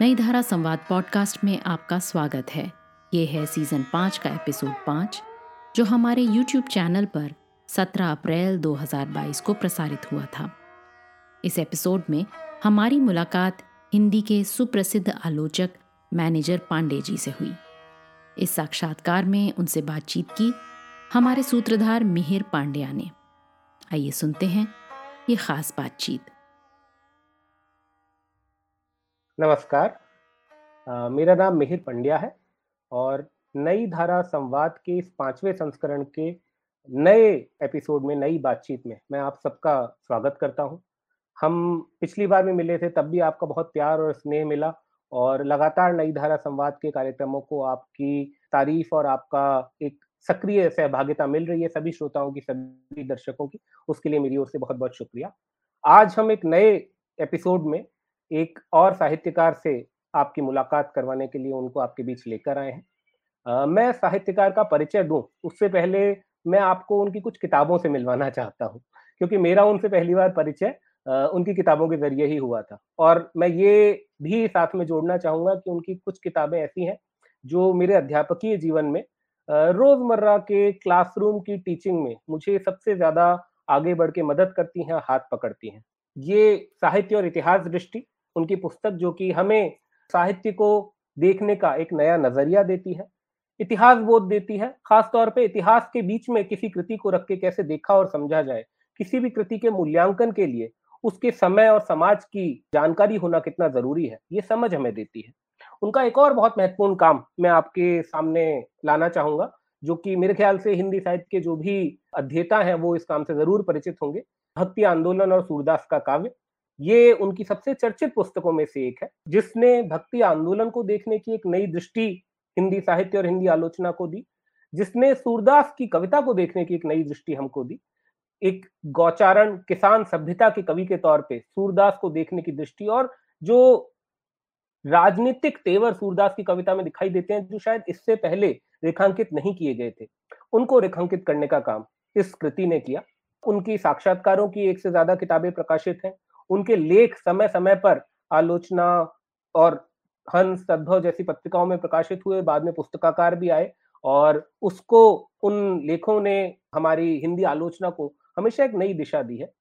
नई धारा संवाद पॉडकास्ट में आपका स्वागत है। ये है सीज़न पाँच का एपिसोड पाँच, जो हमारे यूट्यूब चैनल पर 17 अप्रैल 2022 को प्रसारित हुआ था। इस एपिसोड में हमारी मुलाकात हिंदी के सुप्रसिद्ध आलोचक, मैनेजर पांडे जी से हुई। इस साक्षात्कार में उनसे बातचीत की हमारे सूत्रधार मिहिर पांड्या ने। आइए सुनते हैं ये खास बातचीत। नमस्कार। आ, मेरा नाम मिहिर पंड्या है और नई धारा संवाद के इस पाँचवें संस्करण के नए एपिसोड में नई बातचीत में मैं आप सबका स्वागत करता हूँ। हम पिछली बार में मिले थे तब भी आपका बहुत प्यार और स्नेह मिला और लगातार नई धारा संवाद के कार्यक्रमों को आपकी तारीफ़ और आपका एक सक्रिय सहभागिता मिल रही है सभी श्रोताओं की सभी दर्शकों की। उसके लिए मेरी ओर से बहुत बहुत शुक्रिया। आज हम एक नए एपिसोड में एक और साहित्यकार से आपकी मुलाकात करवाने के लिए उनको आपके बीच लेकर आए हैं। मैं साहित्यकार का परिचय दूँ, उससे पहले मैं आपको उनकी कुछ किताबों से मिलवाना चाहता हूँ, क्योंकि मेरा उनसे पहली बार परिचय उनकी किताबों के ज़रिए ही हुआ था। और मैं ये भी साथ में जोड़ना चाहूँगा कि उनकी कुछ किताबें ऐसी हैं, जो मेरे अध्यापकीय जीवन में रोज़मर्रा के क्लासरूम की टीचिंग में मुझे सबसे ज़्यादा आगे बढ़ के मदद करती हैं, हाथ पकड़ती हैं। ये साहित्य और इतिहास दृष्टि उनकी पुस्तक जो कि हमें साहित्य को देखने का एक नया नज़रिया देती है, इतिहास बोध देती है खास तौर पे इतिहास के बीच में किसी कृति को रख के कैसे देखा और समझा जाए, किसी भी कृति के मूल्यांकन के लिए उसके समय और समाज की जानकारी होना कितना ज़रूरी है, ये समझ हमें देती है। उनका एक और बहुत महत्वपूर्ण काम मैं आपके सामने लाना चाहूँगा, जो कि मेरे ख्याल से हिंदी साहित्य के जो भी अध्येता हैं, वो इस काम से ज़रूर परिचित होंगे, भक्ति आंदोलन और सूरदास का काव्य। ये उनकी सबसे चर्चित पुस्तकों में से एक है, जिसने भक्ति आंदोलन को देखने की एक नई दृष्टि हिंदी साहित्य और हिंदी आलोचना को दी, जिसने सूरदास की कविता को देखने की एक नई दृष्टि हमको दी। एक गौचारण किसान सभ्यता के कवि के तौर पे सूरदास को देखने की दृष्टि और जो राजनीतिक तेवर सूरदास की कविता में दिखाई देते हैं, जो शायद इससे पहले रेखांकित नहीं किए गए थे, उनको रेखांकित करने का काम इस कृति ने किया। उनकी साक्षात्कारों की एक से ज़्यादा किताबें प्रकाशित हैं उनके लेख समय समय पर आलोचना और हंस, सद्भव जैसी पत्रिकाओं में प्रकाशित हुए, बाद में पुस्तकाकार भी आए और उसको, उन लेखों ने हमारी हिंदी आलोचना को हमेशा एक नई दिशा दी है।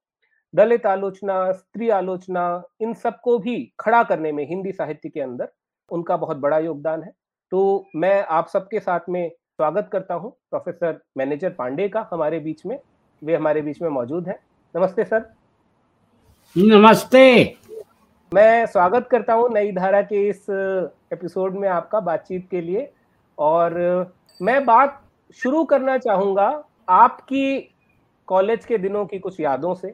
दलित आलोचना, स्त्री आलोचना, इन सबको भी खड़ा करने में हिंदी साहित्य के अंदर उनका बहुत बड़ा योगदान है। तो मैं आप सबके साथ में स्वागत करता हूँ। प्रोफेसर मैनेजर पांडे का हमारे बीच में, वे हमारे बीच में मौजूद हैं। नमस्ते सर। नमस्ते। मैं स्वागत करता हूँ नई धारा के इस एपिसोड में आपका बातचीत के लिए। और मैं बात शुरू करना चाहूँगा आपकी कॉलेज के दिनों की कुछ यादों से।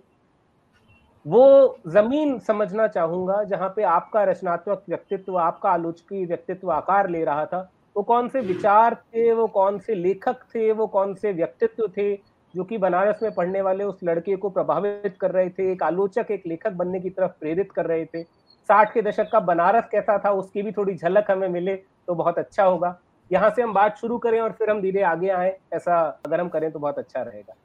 वो ज़मीन समझना चाहूँगा जहाँ पे आपका रचनात्मक व्यक्तित्व, आपका आलोचकीय व्यक्तित्व आकार ले रहा था। वो कौन से विचार थे, वो कौन से लेखक थे, वो कौन से व्यक्तित्व थे जो कि बनारस में पढ़ने वाले उस लड़के को प्रभावित कर रहे थे, एक आलोचक, एक लेखक बनने की तरफ़ प्रेरित कर रहे थे। साठ के दशक का बनारस कैसा था, उसकी भी थोड़ी झलक हमें मिले तो बहुत अच्छा होगा। यहाँ से हम बात शुरू करें और फिर हम धीरे आगे आए, ऐसा अगर हम करें तो बहुत अच्छा रहेगा।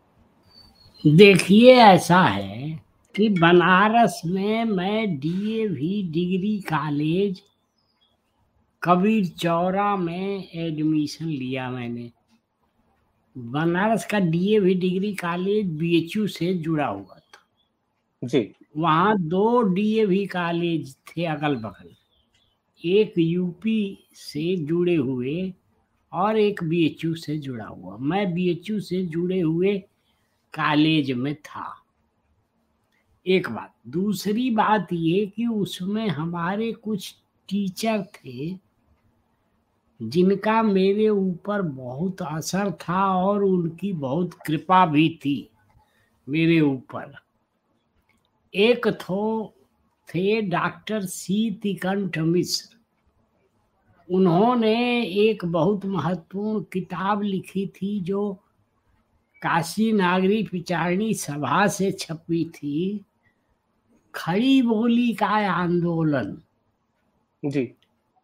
देखिए, ऐसा है कि बनारस में मैं DAV degree college Kabir Chaura में एडमिशन लिया मैंने। बनारस का डीएवी डिग्री कॉलेज बीएचयू से जुड़ा हुआ था। जी। वहाँ दो डीएवी कॉलेज थे अगल बगल एक यूपी से जुड़े हुए और एक बीएचयू से जुड़ा हुआ। मैं बीएचयू से जुड़े हुए कॉलेज में था। एक बात दूसरी बात ये कि उसमें हमारे कुछ टीचर थे जिनका मेरे ऊपर बहुत असर था और उनकी बहुत कृपा भी थी मेरे ऊपर। एक थो थे डॉक्टर सी तिकंठ मिश्र। उन्होंने एक बहुत महत्वपूर्ण किताब लिखी थी जो काशी नागरी विचारणी सभा से छपी थी, खड़ी बोली का आंदोलन। जी।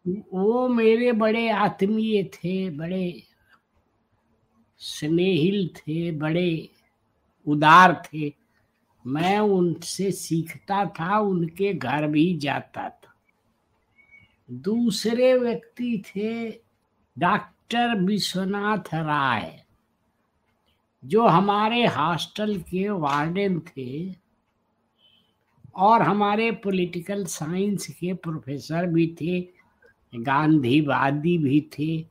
वो मेरे बड़े आत्मीय थे, बड़े स्नेहिल थे, बड़े उदार थे। मैं उनसे सीखता था, उनके घर भी जाता था। दूसरे व्यक्ति थे डॉक्टर विश्वनाथ राय, जो हमारे हॉस्टल के वार्डन थे और हमारे पॉलिटिकल साइंस के प्रोफेसर भी थे। गांधीवादी भी थे।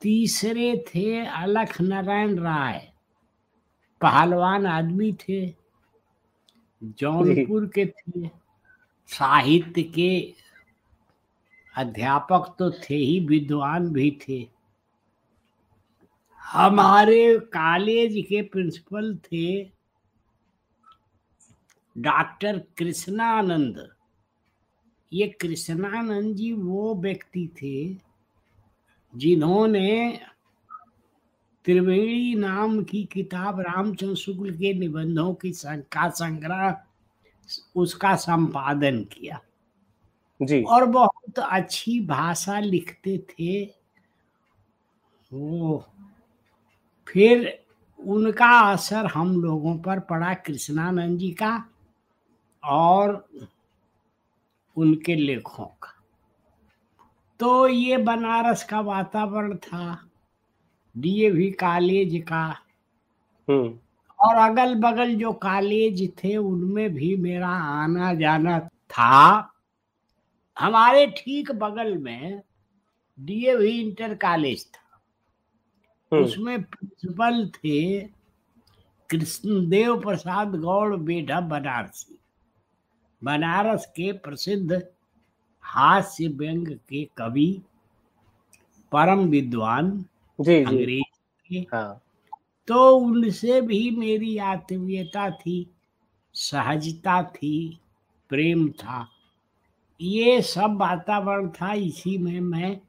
तीसरे थे अलख नारायण राय। पहलवान आदमी थे। जौनपुर के थे। साहित्य के अध्यापक तो थे ही, विद्वान भी थे। हमारे कॉलेज के प्रिंसिपल थे डॉक्टर कृष्णानंद। ये कृष्णानंद जी वो व्यक्ति थे जिन्होंने त्रिवेणी नाम की किताब रामचंद्र शुक्ल के निबंधों की का संग्रह उसका संपादन किया। जी। और बहुत अच्छी भाषा लिखते थे। वो फिर उनका असर हम लोगों पर पड़ा कृष्णानंद जी का और उनके लेखों का। तो ये बनारस का वातावरण था डीएवी कॉलेज का। हम्म। और अगल बगल जो कॉलेज थे उनमें भी मेरा आना जाना था। हमारे ठीक बगल में डीएवी इंटर कॉलेज था। हम्म, उसमें प्रिंसिपल थे कृष्णदेव प्रसाद गौड़ बेढा बनारसी। बनारस के प्रसिद्ध हास्य व्यंग के कवि परम विद्वान जी जी। अंग्रेज़ के हाँ। तो उनसे भी मेरी आत्मीयता थी सहजता थी प्रेम था। ये सब वातावरण था इसी में मैं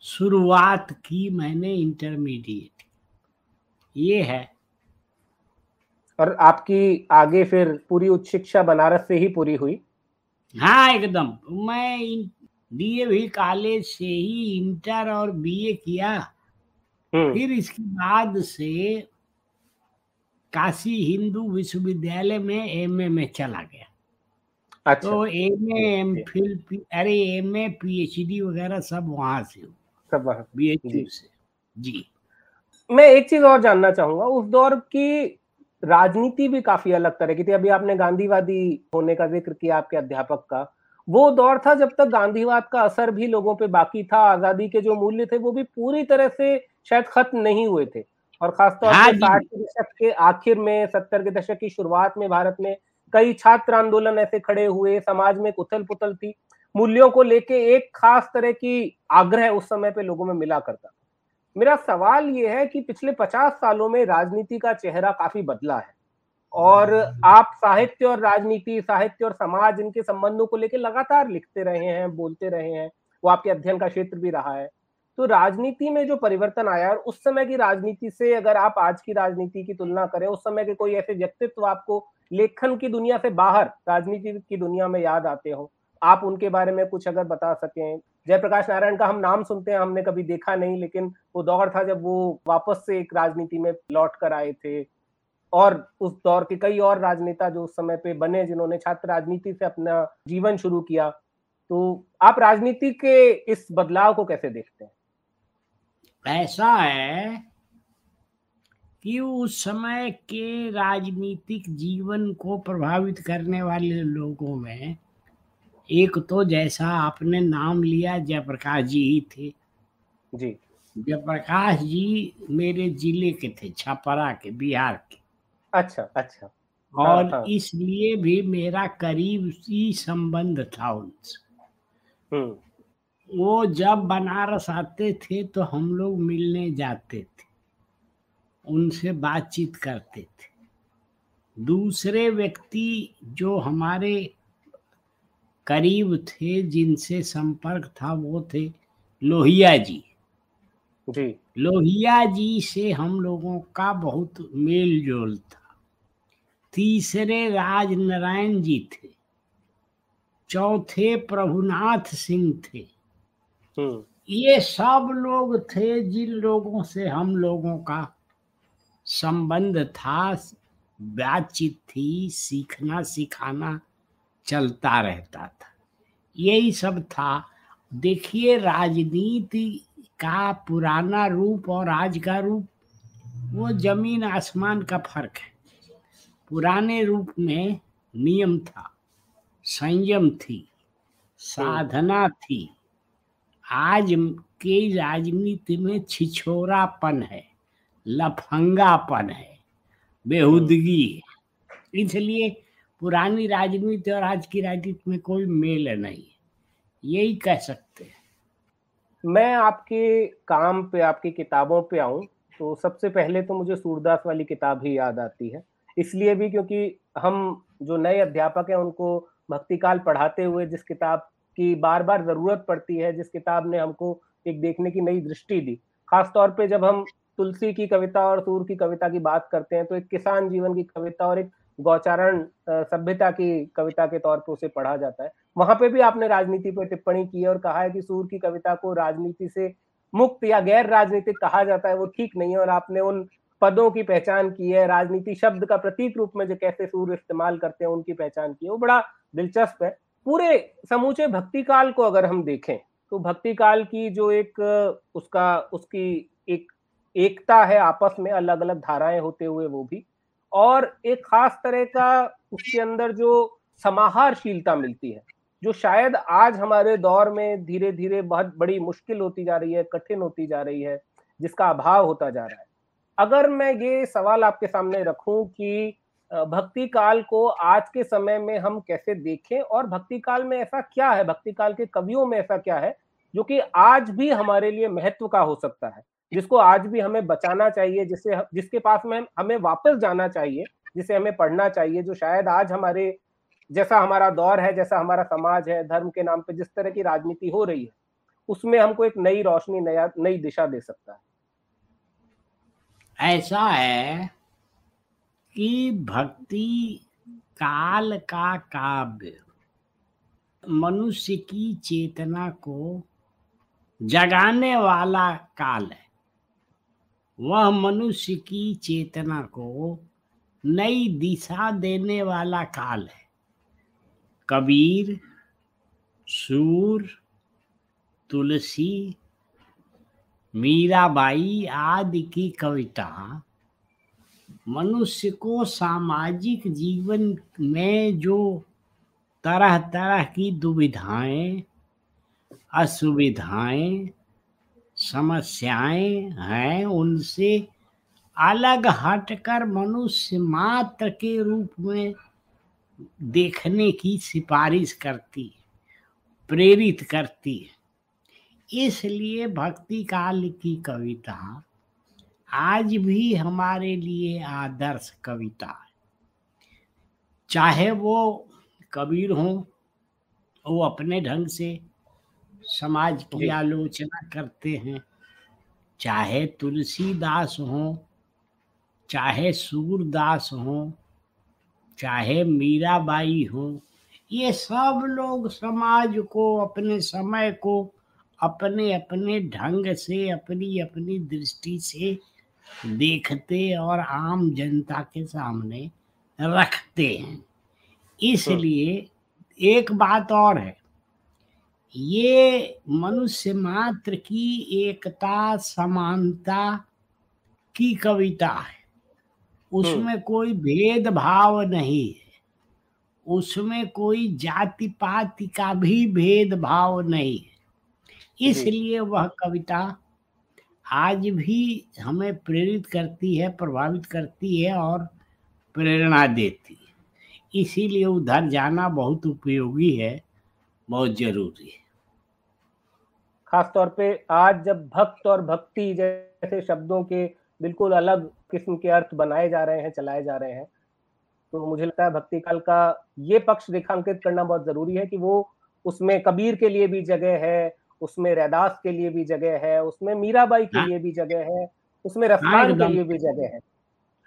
शुरुआत की मैंने इंटरमीडिएट ये है। और आपकी आगे फिर पूरी उच्च शिक्षा बनारस से ही पूरी हुई? हाँ एकदम। मैं डीएवी कॉलेज से ही इंटर और बीए किया। हम्म। फिर इसके बाद से काशी हिंदू विश्वविद्यालय में एमए में चला गया। अच्छा। तो एम ए एम फिल अरे एम ए पीएचडी वगैरह सब वहाँ से सब वहाँ। बी जी। से। जी। मैं एक चीज़ और जानना चाहूँगा। उस दौर की राजनीति भी काफ़ी अलग तरह की थी। अभी आपने गांधीवादी होने का ज़िक्र किया आपके अध्यापक का। वो दौर था जब तक गांधीवाद का असर भी लोगों पे बाकी था आज़ादी के जो मूल्य थे वो भी पूरी तरह से शायद खत्म नहीं हुए थे। और खासतौर हाँ पर साठ के दशक के आखिर में सत्तर के दशक की शुरुआत में भारत में कई छात्र आंदोलन ऐसे खड़े हुए समाज में उथल पुथल थी। मूल्यों को लेके एक खास तरह की आग्रह उस समय पे लोगों में मिला करता था। मेरा सवाल ये है कि पिछले पचास सालों में राजनीति का चेहरा काफ़ी बदला है और आप साहित्य और राजनीति, साहित्य और समाज इनके संबंधों को लेकर लगातार लिखते रहे हैं, बोलते रहे हैं, वो आपके अध्ययन का क्षेत्र भी रहा है। तो राजनीति में जो परिवर्तन आया और उस समय की राजनीति से अगर आप आज की राजनीति की तुलना करें, उस समय के कोई ऐसे व्यक्तित्व आपको लेखन की दुनिया से बाहर, राजनीति की दुनिया में याद आते हो, आप उनके बारे में कुछ अगर बता सकें। जयप्रकाश नारायण का हम नाम सुनते हैं, हमने कभी देखा नहीं, लेकिन वो दौर था जब वो वापस से एक राजनीति में लौट कर आए थे। और उस दौर के कई और राजनेता जो उस समय पे बने, जिन्होंने छात्र राजनीति से अपना जीवन शुरू किया तो आप राजनीति के इस बदलाव को कैसे देखते हैं? ऐसा है कि उस समय के राजनीतिक जीवन को प्रभावित करने वाले लोगों में एक तो जैसा आपने नाम लिया जयप्रकाश जी ही थे। जी। जयप्रकाश जी मेरे ज़िले के थे छपरा के बिहार के। अच्छा अच्छा। हाँ, और हाँ। इसलिए भी मेरा करीब ही संबंध था उनसे। हम्म। वो जब बनारस आते थे तो हम लोग मिलने जाते थे। उनसे बातचीत करते थे। दूसरे व्यक्ति जो हमारे करीब थे जिनसे संपर्क था वो थे लोहिया जी। जी। लोहिया जी से हम लोगों का बहुत मेल जोल था। तीसरे राज नारायण जी थे। चौथे प्रभुनाथ सिंह थे। हम्म। ये सब लोग थे जिन लोगों से हम लोगों का संबंध था। बातचीत थी सीखना सिखाना चलता रहता था। यही सब था। देखिए, राजनीति का पुराना रूप और आज का रूप, वो ज़मीन आसमान का फ़र्क है। पुराने रूप में नियम था, संयम थी, साधना थी। आज के राजनीति में छिछोरापन है, लफंगापन है, बेहुदगी इसलिए पुरानी राजनीति और आज की राजनीति में कोई मेल नहीं यही कह सकते हैं। मैं आपके काम पे, आपकी किताबों पे आऊँ तो सबसे पहले तो मुझे सूरदास वाली किताब ही याद आती है। इसलिए भी क्योंकि हम जो नए अध्यापक हैं, उनको भक्तिकाल पढ़ाते हुए जिस किताब की बार बार ज़रूरत पड़ती है, जिस किताब ने हमको एक देखने की नई दृष्टि दी खास तौर पे जब हम तुलसी की कविता और सूर की कविता की बात करते हैं तो एक किसान जीवन की कविता और एक गौचारण सभ्यता की, कविता के तौर पर उसे पढ़ा जाता है। वहाँ पे भी आपने राजनीति पर टिप्पणी की है और कहा है कि सूर की कविता को राजनीति से मुक्त या गैर राजनीतिक कहा जाता है, वो ठीक नहीं है और आपने उन पदों की पहचान की है। राजनीति शब्द का प्रतीक रूप में जो कैसे सूर्य इस्तेमाल करते हैं, उनकी पहचान की है। वो बड़ा दिलचस्प है। पूरे समूचे भक्ति काल को अगर हम देखें तो भक्ति काल की जो एक, उसका, उसकी एक, एकता है आपस में अलग अलग धाराएँ होते हुए वो भी। और एक खास तरह का उसके अंदर जो समाहारशीलता मिलती है, जो शायद आज हमारे दौर में धीरे धीरे बहुत बड़ी मुश्किल होती जा रही है, कठिन होती जा रही है, जिसका अभाव होता जा रहा है। अगर मैं ये सवाल आपके सामने रखूँ कि भक्ति काल को आज के समय में हम कैसे देखें और भक्ति काल में ऐसा क्या है, भक्ति काल के कवियों में ऐसा क्या है, जो कि आज भी हमारे लिए महत्व का हो सकता है जिसको आज भी हमें बचाना चाहिए जिससे जिसके पास में हमें वापस जाना चाहिए, जिसे हमें पढ़ना चाहिए, जो शायद आज हमारे जैसा हमारा दौर है, जैसा हमारा समाज है, धर्म के नाम पे जिस तरह की राजनीति हो रही है, उसमें हमको एक नई रोशनी, नया, नई दिशा दे सकता है। ऐसा है कि भक्ति काल का काव्य मनुष्य की चेतना को जगाने वाला काल है। वह मनुष्य की चेतना को नई दिशा देने वाला काल है। कबीर, सूर, तुलसी, मीराबाई आदि की कविता मनुष्य को सामाजिक जीवन में जो तरह तरह की दुविधाएँ, असुविधाएँ समस्याएँ हैं उनसे अलग हटकर मनुष्य मात्र के रूप में देखने की सिफारिश करती है, प्रेरित करती है। इसलिए भक्ति काल की कविता, आज भी हमारे लिए आदर्श कविता है। चाहे वो कबीर हो, वो अपने ढंग से समाज की आलोचना करते हैं। चाहे तुलसीदास हो चाहे सूरदास हो चाहे मीराबाई हो ये सब लोग समाज को अपने समय को अपने अपने ढंग से अपनी अपनी दृष्टि से देखते और आम जनता के सामने रखते हैं। इसलिए एक बात और है ये मनुष्य मात्र की एकता समानता की कविता है। उसमें हम्म। कोई भेदभाव नहीं है। उसमें कोई जाति पाति का भी भेदभाव नहीं है। इसलिए वह कविता आज भी हमें प्रेरित करती है प्रभावित करती है और प्रेरणा देती है। इसीलिए उधर जाना बहुत उपयोगी है। बहुत ज़रूरी है। खास तौर पे आज जब भक्त और भक्ति जैसे शब्दों के बिल्कुल अलग किस्म के अर्थ बनाए जा रहे हैं चलाए जा रहे हैं तो मुझे लगता है भक्ति काल का ये पक्ष रेखांकित करना बहुत ज़रूरी है कि वो उसमें कबीर के लिए भी जगह है उसमें रैदास के लिए भी जगह है उसमें मीराबाई के हाँ। लिए भी जगह है उसमें हाँ, रफ्तान के लिए भी जगह है।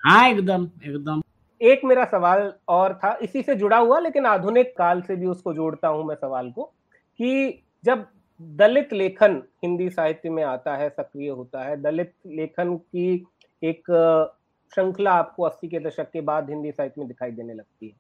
हाँ एकदम एकदम। एक मेरा सवाल और था, इसी से जुड़ा हुआ, लेकिन आधुनिक काल से भी उसको जोड़ता हूँ मैं सवाल को, कि जब दलित लेखन हिंदी साहित्य में आता है, सक्रिय होता है, दलित लेखन की एक श्रृंखला आपको अस्सी के दशक के बाद हिंदी साहित्य में दिखाई देने लगती है।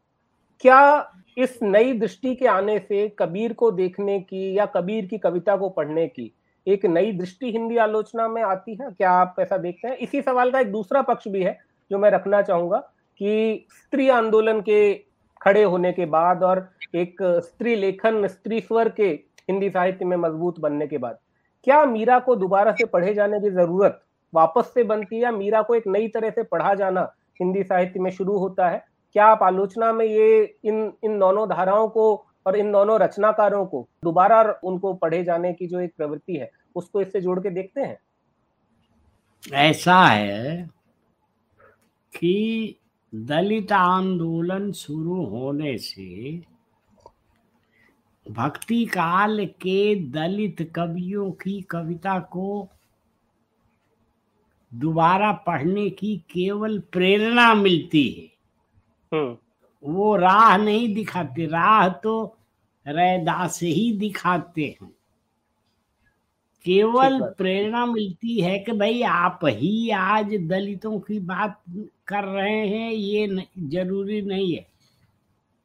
क्या इस नई दृष्टि के आने से कबीर को देखने की या कबीर की कविता को पढ़ने की एक नई दृष्टि हिंदी आलोचना में आती है? क्या आप ऐसा देखते हैं? इसी सवाल का एक दूसरा पक्ष भी है, जो मैं रखना चाहूँगा। कि स्त्री आंदोलन के खड़े होने के बाद और एक स्त्री लेखन, स्त्री स्वर के हिंदी साहित्य में मज़बूत बनने के बाद। क्या मीरा को दोबारा से पढ़े जाने की ज़रूरत वापस से बनती है या मीरा को एक नई तरह से पढ़ा जाना हिंदी साहित्य में शुरू होता है? क्या आप आलोचना में ये, इन इन दोनों धाराओं को और इन दोनों रचनाकारों को दोबारा उनको पढ़े जाने की जो एक प्रवृत्ति है, उसको इससे जोड़ के देखते हैं? ऐसा है कि दलित आंदोलन शुरू होने से भक्ति काल के दलित कवियों की कविता को दोबारा पढ़ने की केवल प्रेरणा मिलती है हम्म। वो राह नहीं दिखाते राह तो रैदास ही दिखाते हैं केवल प्रेरणा मिलती है कि भाई आप ही आज दलितों की बात कर रहे हैं ये ज़रूरी नहीं है।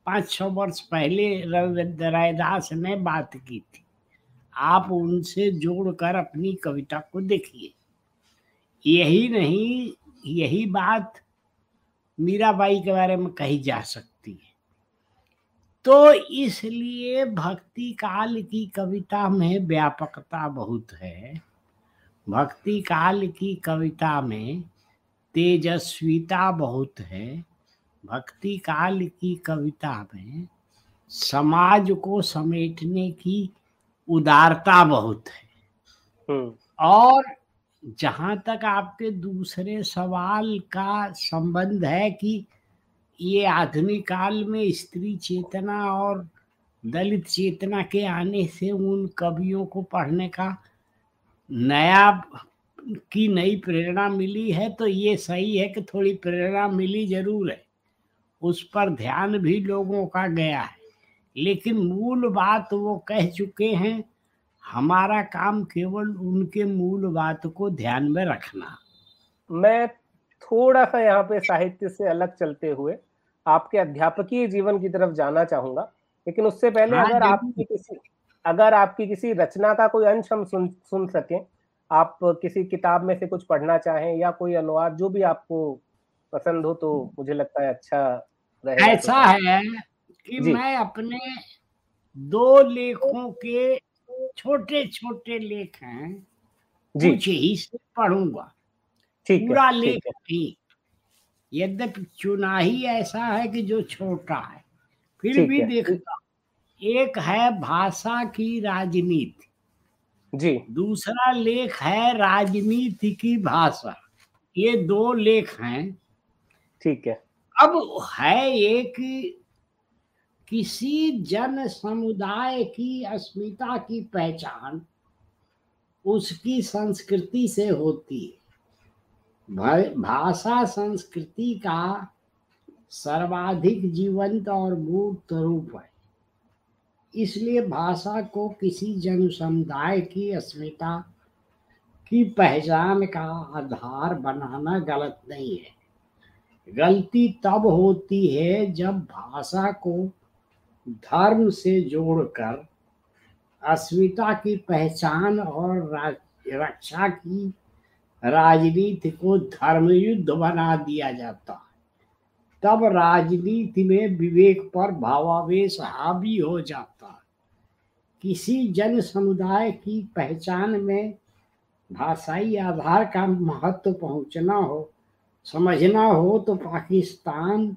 पाँच छः वर्ष पहले रायदास ने बात की थी। आप उनसे जोड़कर अपनी कविता को देखिए। यही नहीं यही बात मीराबाई के बारे में कही जा सकती तो इसलिए भक्ति काल की कविता में व्यापकता बहुत है। भक्ति काल की कविता में तेजस्विता बहुत है। भक्ति काल की कविता में समाज को समेटने की उदारता बहुत है। हम्म। और जहाँ तक आपके दूसरे सवाल का संबंध है कि ये आधुनिक काल में स्त्री चेतना और दलित चेतना के आने से उन कवियों को पढ़ने का नया की नई प्रेरणा मिली है तो ये सही है कि थोड़ी प्रेरणा मिली ज़रूर है। उस पर ध्यान भी लोगों का गया है। लेकिन मूल बात वो कह चुके हैं, हमारा काम केवल उनके मूल बात को ध्यान में रखना। मैं थोड़ा सा यहाँ पे साहित्य से अलग चलते हुए आपके अध्यापकीय जीवन की तरफ़ जाना चाहूँगा लेकिन उससे पहले हाँ, अगर आपकी किसी अगर आपकी किसी रचना का कोई अंश हम सुन सुन सकें आप किसी किताब में से कुछ पढ़ना चाहें या कोई अनुवाद जो भी आपको पसंद हो तो मुझे लगता है अच्छा रहेगा। ऐसा तो है कि मैं अपने दो लेखों के छोटे छोटे लेख हैं कुछ ही से पढ़ूँगा। पूरा लेख नहीं यद्यपि चुना ही ऐसा है कि जो छोटा है फिर भी देखता एक है भाषा की राजनीति। जी। दूसरा लेख है राजनीति की भाषा। ये दो लेख हैं। ठीक है। अब है एक किसी जन समुदाय की अस्मिता की पहचान उसकी संस्कृति से होती है। भाषा, संस्कृति का सर्वाधिक जीवंत और मूर्त रूप है। इसलिए भाषा को किसी जन समुदाय की अस्मिता की पहचान का आधार बनाना गलत नहीं है। गलती तब होती है जब भाषा को धर्म से जोड़कर अस्मिता की पहचान और रक्षा की राजनीति को धर्म युद्ध बना दिया जाता है। तब राजनीति में विवेक पर भावावेश हावी हो जाता है। किसी जन समुदाय की पहचान में भाषाई आधार का महत्व पहुँचना हो, समझना हो तो पाकिस्तान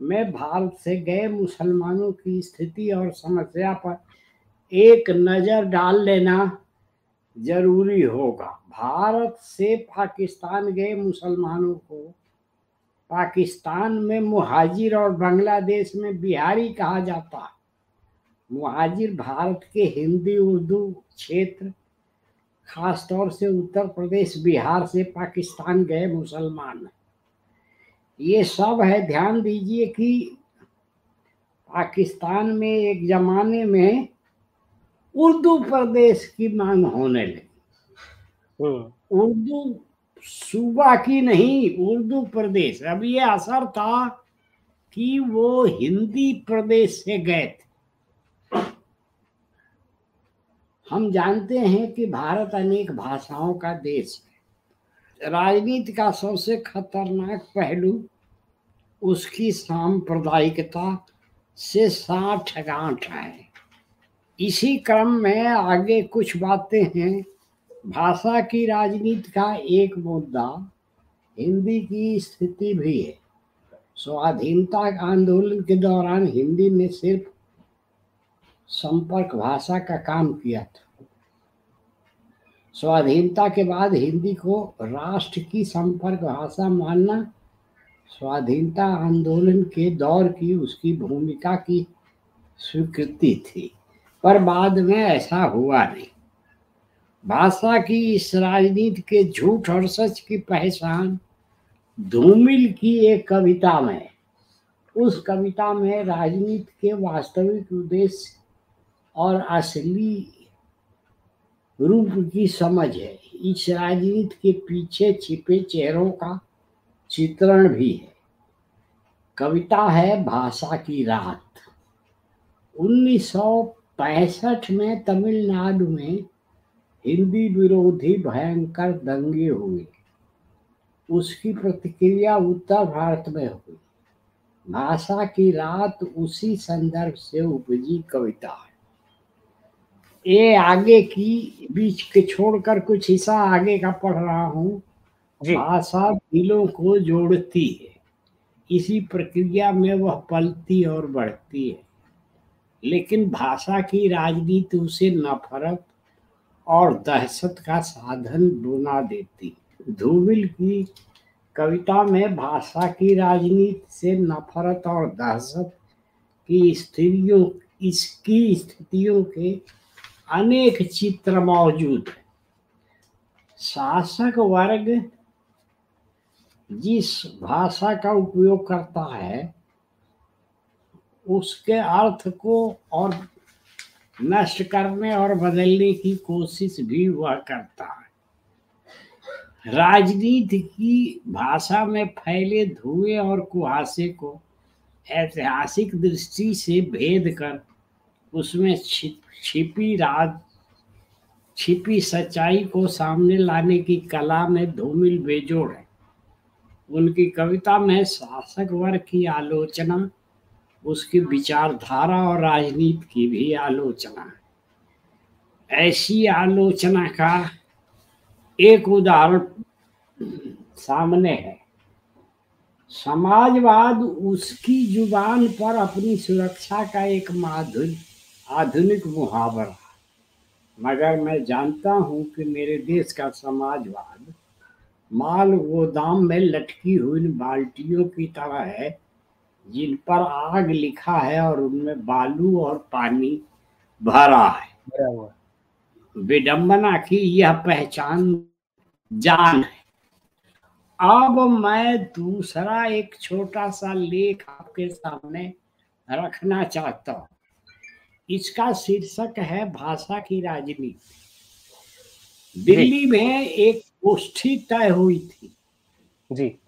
में भारत से गए मुसलमानों की स्थिति और समस्या पर एक नज़र डाल लेना ज़रूरी होगा। भारत से पाकिस्तान गए मुसलमानों को। पाकिस्तान में मुहाजिर और बांग्लादेश में बिहारी कहा जाता है। मुहाजिर भारत के हिंदी, उर्दू क्षेत्र, खासतौर से उत्तर प्रदेश, बिहार से पाकिस्तान गए मुसलमान। ये सब है, ध्यान दीजिए कि पाकिस्तान में एक जमाने में उर्दू प्रदेश की मांग होने लगी। हम्म। उर्दू सूबा की नहीं उर्दू प्रदेश। अब ये असर था कि वो हिंदी प्रदेश से गए थे। हम जानते हैं कि भारत अनेक भाषाओं का देश है। राजनीति का सबसे खतरनाक पहलू उसकी सांप्रदायिकता से साठ गांठ है। इसी क्रम में आगे कुछ बातें हैं। भाषा की राजनीति का एक मुद्दा, हिंदी की स्थिति भी है। स्वाधीनता आंदोलन के दौरान हिंदी ने सिर्फ़ संपर्क भाषा का काम किया था। स्वाधीनता के बाद हिंदी को राष्ट्र की संपर्क भाषा मानना, स्वाधीनता आंदोलन के दौर की उसकी भूमिका की स्वीकृति थी। पर बाद में ऐसा हुआ नहीं। भाषा की इस राजनीति के झूठ और सच की पहचान धूमिल की एक कविता में, उस कविता में राजनीति के वास्तविक उद्देश्य और असली रूप की समझ है। इस राजनीति के पीछे छिपे चेहरों का चित्रण भी है। कविता है भाषा की रात। 1965 में तमिलनाडु में हिंदी विरोधी भयंकर दंगे हुए उसकी प्रतिक्रिया उत्तर भारत में हुई भाषा की रात उसी संदर्भ से उपजी कविता है। ये आगे की बीच के छोड़कर कुछ हिस्सा आगे का पढ़ रहा हूँ। भाषा दिलों को जोड़ती है। इसी प्रक्रिया में वह पलती और बढ़ती है। लेकिन भाषा की राजनीति उसे नफरत और दहशत का साधन बना देती। धूमिल की कविता में भाषा की राजनीति से नफरत और दहशत की स्थितियों, इसकी स्थितियों के अनेक चित्र मौजूद हैं। शासक वर्ग जिस भाषा का उपयोग करता है उसके अर्थ को और नष्ट करने और बदलने की कोशिश भी वह करता है। राजनीति की भाषा में फैले धुएँ और कुहासे को ऐतिहासिक दृष्टि से भेद कर, उसमें छिपी राज, छिपी सच्चाई को सामने लाने की कला में धूमिल बेजोड़ है। उनकी कविता में शासक वर्ग की आलोचना उसकी विचारधारा और राजनीति की भी आलोचना है। ऐसी आलोचना का एक उदाहरण सामने है। समाजवाद उसकी ज़ुबान पर अपनी सुरक्षा का एक माधुर, आधुनिक मुहावरा मगर मैं जानता हूँ कि मेरे देश का समाजवाद माल गोदाम में लटकी हुई बाल्टियों की तरह है। जिन पर आग लिखा है और उनमें बालू और पानी भरा है। विडंबना की यह पहचान जान है। अब मैं दूसरा एक छोटा सा लेख आपके सामने रखना चाहता हूँ। इसका शीर्षक है भाषा की राजनीति। दिल्ली में एक गोष्ठी तय हुई थी। जी।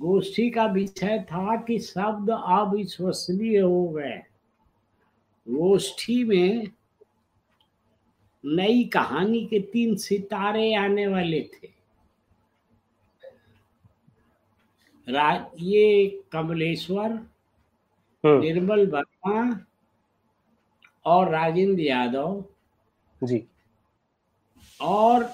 गोष्ठी का विषय था कि शब्द अविश्वसनीय हो गए। गोष्ठी में नई कहानी के तीन सितारे आने वाले थे। ये कमलेश्वर निर्मल वर्मा और राजेंद्र यादव। जी। और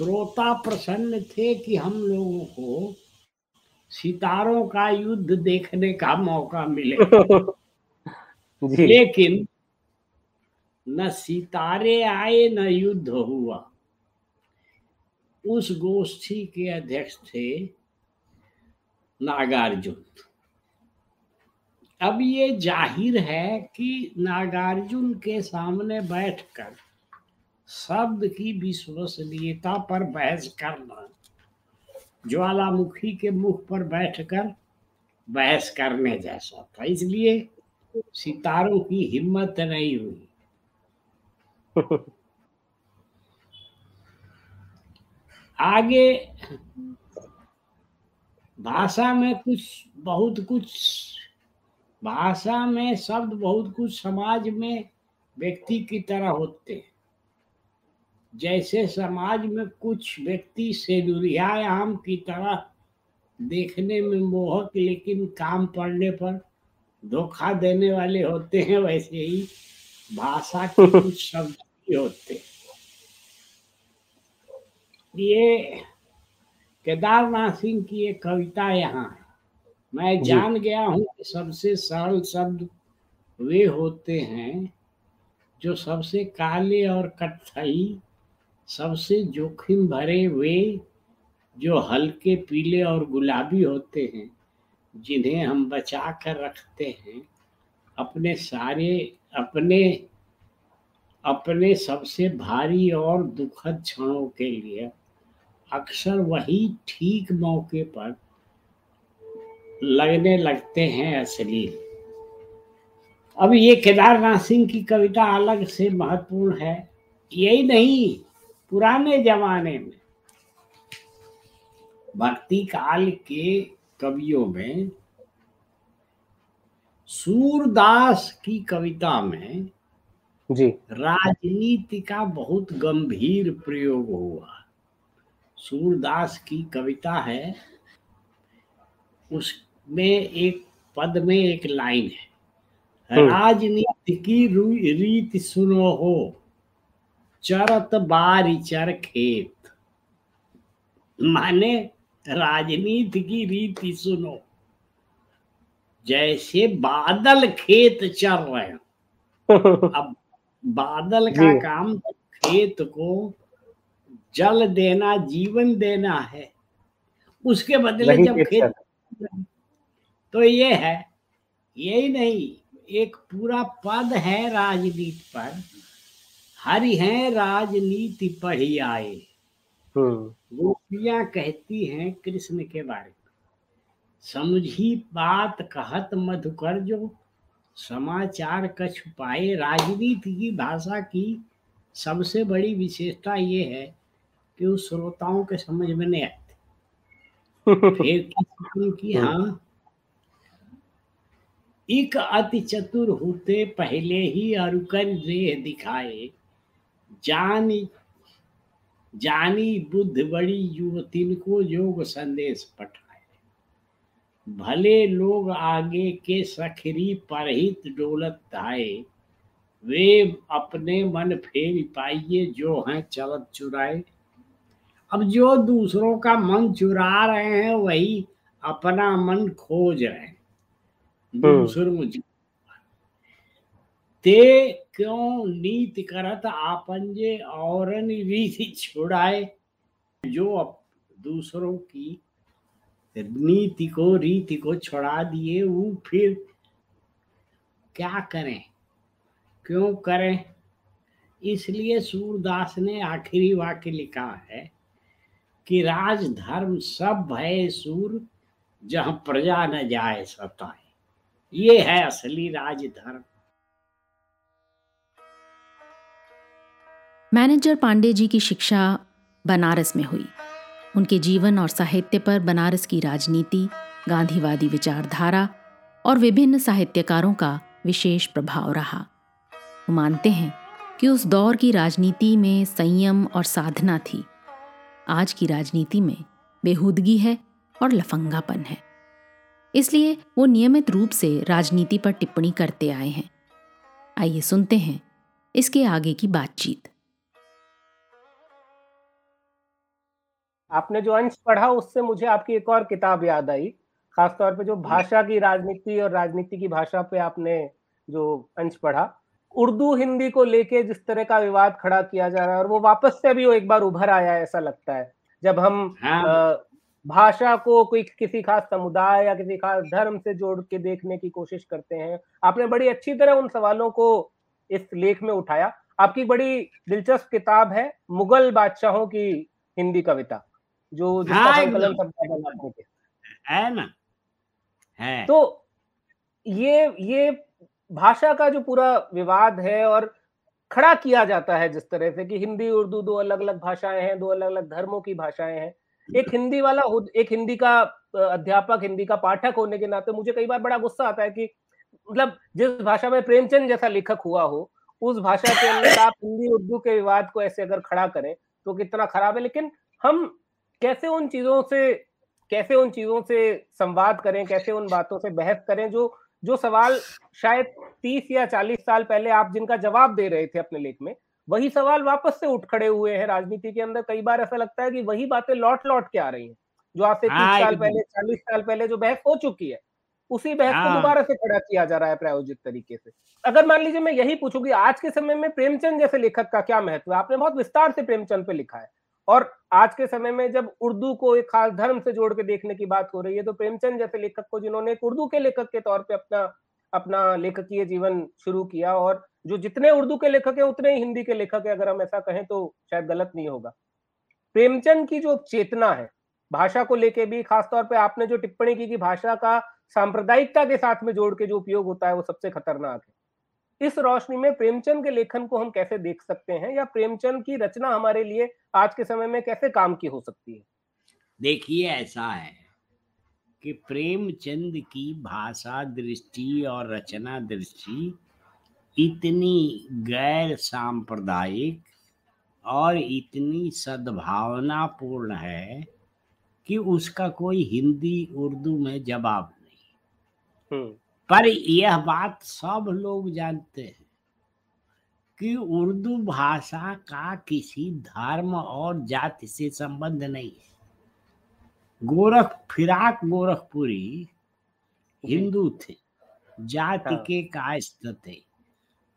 श्रोता प्रसन्न थे कि हम लोगों को सितारों का युद्ध देखने का मौका मिले। लेकिन न सितारे आए न युद्ध हुआ। उस गोष्ठी के अध्यक्ष थे नागार्जुन। अब ये ज़ाहिर है कि नागार्जुन के सामने बैठकर शब्द की विश्वसनीयता पर बहस करना। ज्वालामुखी के मुख पर बैठकर बहस करने जैसा था इसलिए सितारों की हिम्मत नहीं हुई। आगे भाषा में कुछ बहुत कुछ भाषा में शब्द बहुत कुछ समाज में व्यक्ति की तरह होते हैं। जैसे समाज में कुछ व्यक्ति से आम की तरह देखने में मोहक लेकिन काम पड़ने पर धोखा देने वाले होते हैं वैसे ही भाषा के कुछ शब्द भी होते हैं। ये केदारनाथ सिंह की एक कविता यहाँ है। मैं जान गया हूँ कि सबसे सरल शब्द वे होते हैं जो सबसे काले और कत्थई सबसे जोखिम भरे वे जो हल्के पीले और गुलाबी होते हैं, जिन्हें हम बचा कर रखते हैं, अपने सारे, अपने अपने सबसे भारी और दुखद क्षणों के लिए, अक्सर वही ठीक मौके पर लगने लगते हैं असली अब ये केदारनाथ सिंह की कविता अलग से महत्वपूर्ण है। यही नहीं पुराने जमाने में भक्ति काल के कवियों में सूरदास की कविता में जी। राजनीति का बहुत गंभीर प्रयोग हुआ। सूरदास की कविता है उसमें एक पद में एक लाइन है राजनीति की रीत सुनो हो। चरत बारी चर खेत। माने राजनीति की रीति सुनो। जैसे बादल खेत चल रहे हैं। अब बादल का काम खेत को जल देना जीवन देना है। उसके बदले जब खेत तो ये है। यही नहीं एक पूरा पद है राजनीति पर। हरि है राजनीति पढ़ी आए हम्म। गोपियाँ कहती हैं कृष्ण के बारे में। समझी बात कहत मधुकर जो समाचार का छुपाए राजनीति की भाषा की सबसे बड़ी विशेषता ये है कि उस श्रोताओं के समझ में नहीं आते। फिर की हाँ एक अति चतुर होते पहले ही अरुकर रेह दिखाए। जानी जानी बुद्ध बड़ी युवती को योग संदेश पठाए। भले लोग आगे के सखरी परहित डोलत धाए वे अपने मन फेर पाइए जो हैं चलत चुराए। अब जो दूसरों का मन चुरा रहे हैं वही अपना मन खोज रहे हैं। हम्म। दूसरों ते क्यों नीत करत आपंजे और रीति छुड़ाए? जो अब दूसरों की नीति को, रीति को छुड़ा दिए, वो फिर क्या करें? क्यों करें? इसलिए सूरदास ने आखिरी वाक्य लिखा है कि राज धर्म सब है सूर, जहाँ प्रजा न जाए सताए। ये है असली राज धर्म मैनेजर पांडे जी की शिक्षा बनारस में हुई। उनके जीवन और साहित्य पर बनारस की राजनीति, गांधीवादी विचारधारा और विभिन्न साहित्यकारों का विशेष प्रभाव रहा। वो मानते हैं कि उस दौर की राजनीति में संयम और साधना थी। आज की राजनीति में बेहूदगी है और लफंगापन है। इसलिए वो नियमित रूप से राजनीति पर टिप्पणी करते आए हैं। आइए सुनते हैं इसके आगे की बातचीत। आपने जो अंश पढ़ा उससे मुझे आपकी एक और किताब याद आई खासतौर पे जो भाषा की राजनीति और राजनीति की भाषा पे आपने जो अंश पढ़ा उर्दू हिंदी को लेके जिस तरह का विवाद खड़ा किया जा रहा है और वो वापस से भी वो एक बार उभर आया है ऐसा लगता है जब हम हाँ। भाषा को कोई किसी खास समुदाय या किसी खास धर्म से जोड़ के देखने की कोशिश करते हैं आपने बड़ी अच्छी तरह उन सवालों को इस लेख में उठाया। आपकी बड़ी दिलचस्प किताब है मुगल बादशाहों की हिंदी कविता। जो सब है। ना? है। तो ये ये भाषा का जो पूरा विवाद है और खड़ा किया जाता है जिस तरह से कि हिंदी उर्दू दो अलग अलग भाषाएँ हैं दो अलग अलग धर्मों की भाषाएँ हैं। एक हिंदी वाला एक हिंदी का अध्यापक हिंदी का पाठक होने के नाते मुझे कई बार बड़ा गुस्सा आता है कि मतलब जिस भाषा में प्रेमचंद जैसा लेखक हुआ हो उस भाषा के अंदर आप हिंदी उर्दू के विवाद को ऐसे अगर खड़ा करें तो कितना खराब है। लेकिन हम कैसे उन चीज़ों से कैसे उन चीज़ों से संवाद करें कैसे उन बातों से बहस करें जो जो सवाल शायद तीस या चालीस साल पहले आप जिनका जवाब दे रहे थे अपने लेख में वही सवाल वापस से उठ खड़े हुए हैं राजनीति के अंदर। कई बार ऐसा लगता है कि वही बातें लौट लौट के आ रही हैं जो आज से तीस हाँ, साल पहले चालीस साल पहले जो बहस हो चुकी है उसी बहस को हाँ। दोबारा से खड़ा किया जा रहा है प्रायोजित तरीके से। अगर मान लीजिए मैं यही पूछूँगी आज के समय में प्रेमचंद जैसे लेखक का क्या महत्व है? आपने बहुत विस्तार से प्रेमचंद पे लिखा है। और आज के समय में जब उर्दू को एक खास धर्म से जोड़ के देखने की बात हो रही है तो प्रेमचंद जैसे लेखक को जिन्होंने एक उर्दू के लेखक के तौर पे अपना अपना लेखकीय जीवन शुरू किया और जो जितने उर्दू के लेखक हैं, उतने ही हिंदी के लेखक है, अगर हम ऐसा कहें तो शायद गलत नहीं होगा। प्रेमचंद की जो चेतना है, भाषा को लेके भी, खासतौर पर आपने जो टिप्पणी की कि भाषा का सांप्रदायिकता के साथ में जोड़ के जो उपयोग होता है, वो सबसे खतरनाक है। इस रोशनी में प्रेमचंद के लेखन को हम कैसे देख सकते हैं या प्रेमचंद की रचना हमारे लिए आज के समय में कैसे काम की हो सकती है देखिए ऐसा है कि प्रेमचंद की भाषा दृष्टि और रचना दृष्टि इतनी गैर सांप्रदायिक और इतनी सद्भावनापूर्ण है कि उसका कोई हिंदी उर्दू में जवाब हम्म। पर यह बात सब लोग जानते हैं कि उर्दू भाषा का किसी धर्म और जाति से संबंध नहीं है। गोरख फिराक गोरखपुरी हिंदू थे जाति हाँ। के कायस्थ थे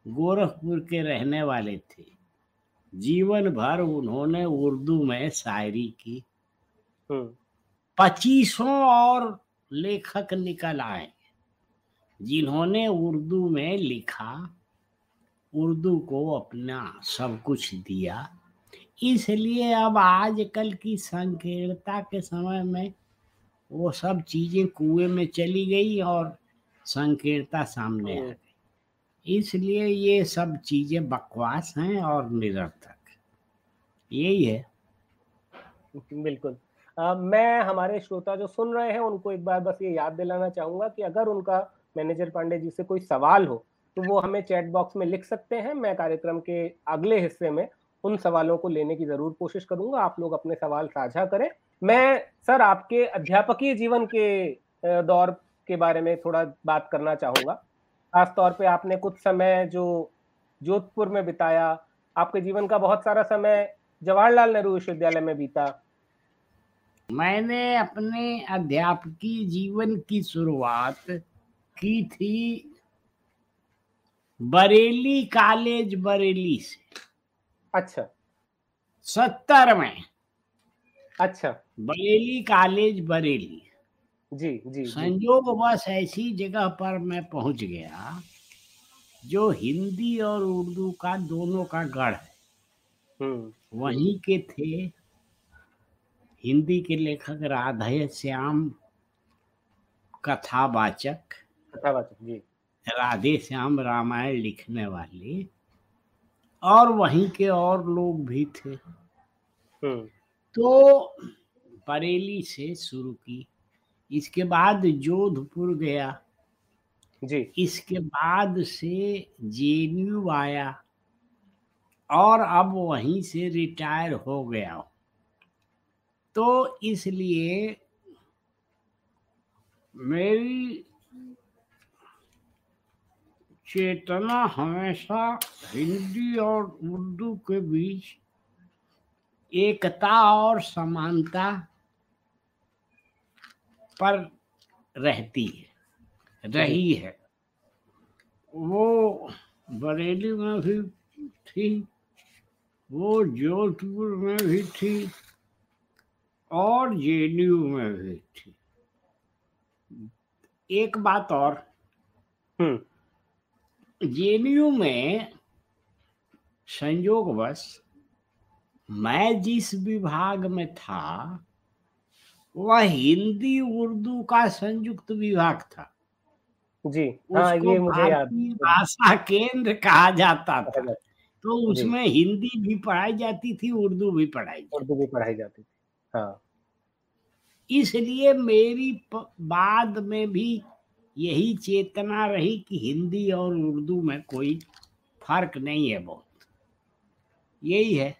गोरखपुर के रहने वाले थे। जीवन भर उन्होंने उर्दू में शायरी की। हम्म। पच्चीसों और लेखक निकल आए। जिन्होंने उर्दू में लिखा उर्दू को अपना सब कुछ दिया। इसलिए अब आजकल की संकीर्णता के समय में वो सब चीज़ें कुएँ में चली गई और संकीर्णता सामने आ गई। इसलिए ये सब चीज़ें बकवास हैं और निरर्थक। यही है। बिल्कुल। आ, मैं हमारे श्रोता जो सुन रहे हैं उनको एक बार बस ये याद दिलाना चाहूँगा कि अगर उनका मैनेजर पांडे जी से कोई सवाल हो तो वो हमें चैट बॉक्स में लिख सकते हैं। मैं कार्यक्रम के अगले हिस्से में उन सवालों को लेने की ज़रूर कोशिश करूँगा। आप लोग अपने सवाल साझा करें। मैं, सर, आपके अध्यापकीय जीवन के दौर के बारे में थोड़ा बात करना चाहूँगा। खास तौर पे आपने कुछ समय जो जोधपुर में बिताया, आपके जीवन का बहुत सारा समय जवाहरलाल नेहरू विश्वविद्यालय में बीता। मैंने अपने अध्यापकीय जीवन की शुरुआत की थी? बरेली कॉलेज बरेली से। अच्छा। सत्तर में। अच्छा। बरेली कॉलेज बरेली। जी जी संयोग बस ऐसी जगह पर मैं पहुँच गया जो हिंदी और उर्दू का दोनों का गढ़ है। हम्म। वहीं के थे हिंदी के लेखक राधे श्याम कथावाचक। जी। राधे श्याम रामायण लिखने वाले और वहीं के और लोग भी थे। हम्म। तो बरेली से शुरू की इसके बाद जोधपुर गया। जी। इसके बाद से जेएनयू आया और अब वहीं से रिटायर हो गया तो इसलिए मेरी चेतना हमेशा हिंदी और उर्दू के बीच एकता और समानता पर रहती है रही है। वो बरेली में भी थी वो जोधपुर में भी थी और जेडीयू में भी थी। एक बात और हम्म। जेएनयू में संयोगवश मैं जिस विभाग में था वह हिंदी उर्दू का संयुक्त विभाग था। जी हाँ ये मुझे याद भाषा केंद्र कहा जाता था। तो उसमें हिंदी भी पढ़ाई जाती थी उर्दू भी पढ़ाई उर्दू भी पढ़ाई जाती थी हाँ। इसलिए मेरी बाद में भी यही चेतना रही कि हिंदी और उर्दू में कोई फ़र्क नहीं है बहुत। यही है।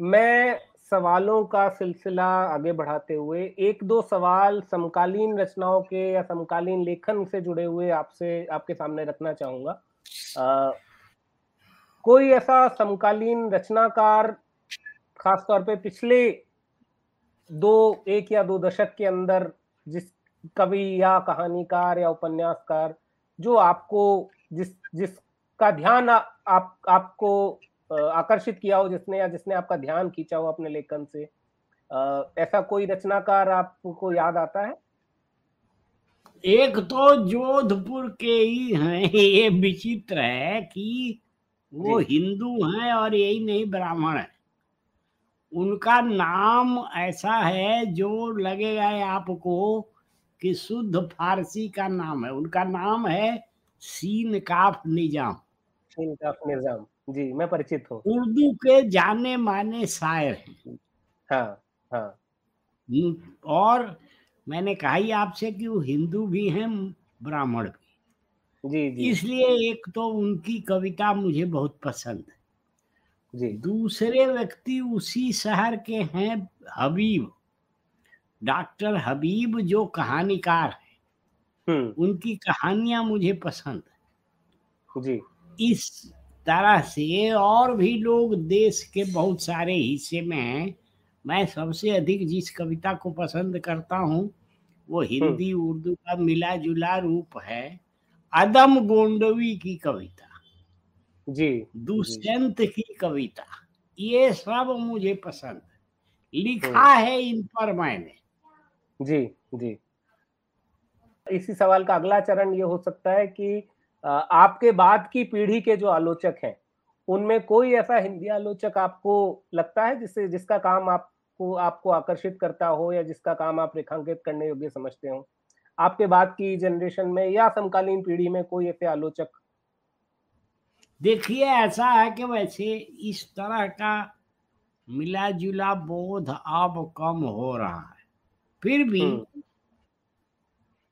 मैं सवालों का सिलसिला आगे बढ़ाते हुए एक दो सवाल समकालीन रचनाओं के या समकालीन लेखन से जुड़े हुए आपसे, आपके सामने रखना चाहूँगा। कोई ऐसा समकालीन रचनाकार, खासतौर पे पिछले दो, एक या दो दशक के अंदर जिस कवि या कहानीकार या उपन्यासकार जो आपको जिस जिसका ध्यान आ, आप आपको आकर्षित किया हो जिसने या जिसने आपका ध्यान खींचा हो अपने लेखन से ऐसा कोई रचनाकार आपको याद आता है? एक तो जोधपुर के ही हैं ये विचित्र है कि वो हिंदू हैं और यही नहीं ब्राह्मण है। उनका नाम ऐसा है जो लगेगा आपको कि शुद्ध फारसी का नाम है। उनका नाम है सीन काफ निज़ाम। सीन काफ निज़ाम। जी मैं परिचित हूँ। उर्दू के जाने माने शायर हैं। हाँ हाँ। हम्म, और मैंने कहा ही आपसे कि वो हिंदू भी हैं ब्राह्मण भी। जी जी। इसलिए एक तो उनकी कविता मुझे बहुत पसंद है। जी। दूसरे व्यक्ति उसी शहर के हैं हबीब। डॉक्टर हबीब जो कहानीकार है हम्म। उनकी कहानियाँ मुझे पसंद है। जी। इस तरह से और भी लोग देश के बहुत सारे हिस्से में हैं मैं सबसे अधिक जिस कविता को पसंद करता हूँ वो हिंदी हम्म। उर्दू का मिला जुला रूप है अदम गोंडवी की कविता। जी। दुष्यंत की कविता। ये सब मुझे पसंद लिखा हम्म। है इन पर मैंने। जी जी। इसी सवाल का अगला चरण ये हो सकता है कि आपके बाद की पीढ़ी के जो आलोचक हैं, उनमें कोई ऐसा हिंदी आलोचक आपको लगता है जिससे, जिसका काम आपको आपको आकर्षित करता हो या जिसका काम आप रेखांकित करने योग्य समझते हो? आपके बाद की जनरेशन में या समकालीन पीढ़ी में कोई ऐसे आलोचक? देखिए, ऐसा है कि वैसे इस तरह का मिला जुला बोध अब कम हो रहा है। फिर भी हम्म।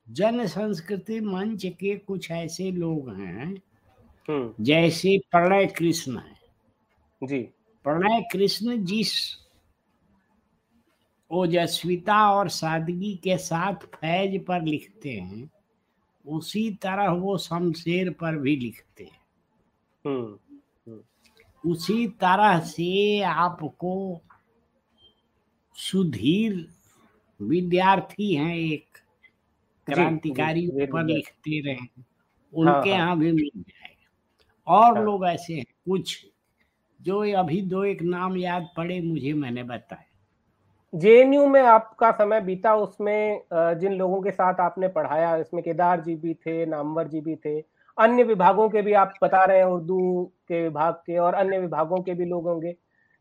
जन संस्कृति मंच के कुछ ऐसे लोग हैं हम्म। जैसे प्रणय कृष्ण है जी प्रणय कृष्ण जिस ओजस्विता और सादगी के साथ फैज पर लिखते हैं उसी तरह वो शमशेर पर भी लिखते हैं हम्म, उसी तरह से आपको सुधीर विद्यार्थी हैं एक क्रांतिकारी पर लिखते रहे उनके हाँ, हाँ। यहाँ हाँ, भी मिल जाएगा। और हाँ, लोग ऐसे हैं कुछ जो अभी दो एक नाम याद पड़े मुझे मैंने बताया। जेएनयू में आपका समय बीता उसमें जिन लोगों के साथ आपने पढ़ाया इसमें केदार जी भी थे नामवर जी भी थे अन्य विभागों के भी आप बता रहे हैं उर्दू के विभाग के और अन्य विभागों के भी लोग होंगे।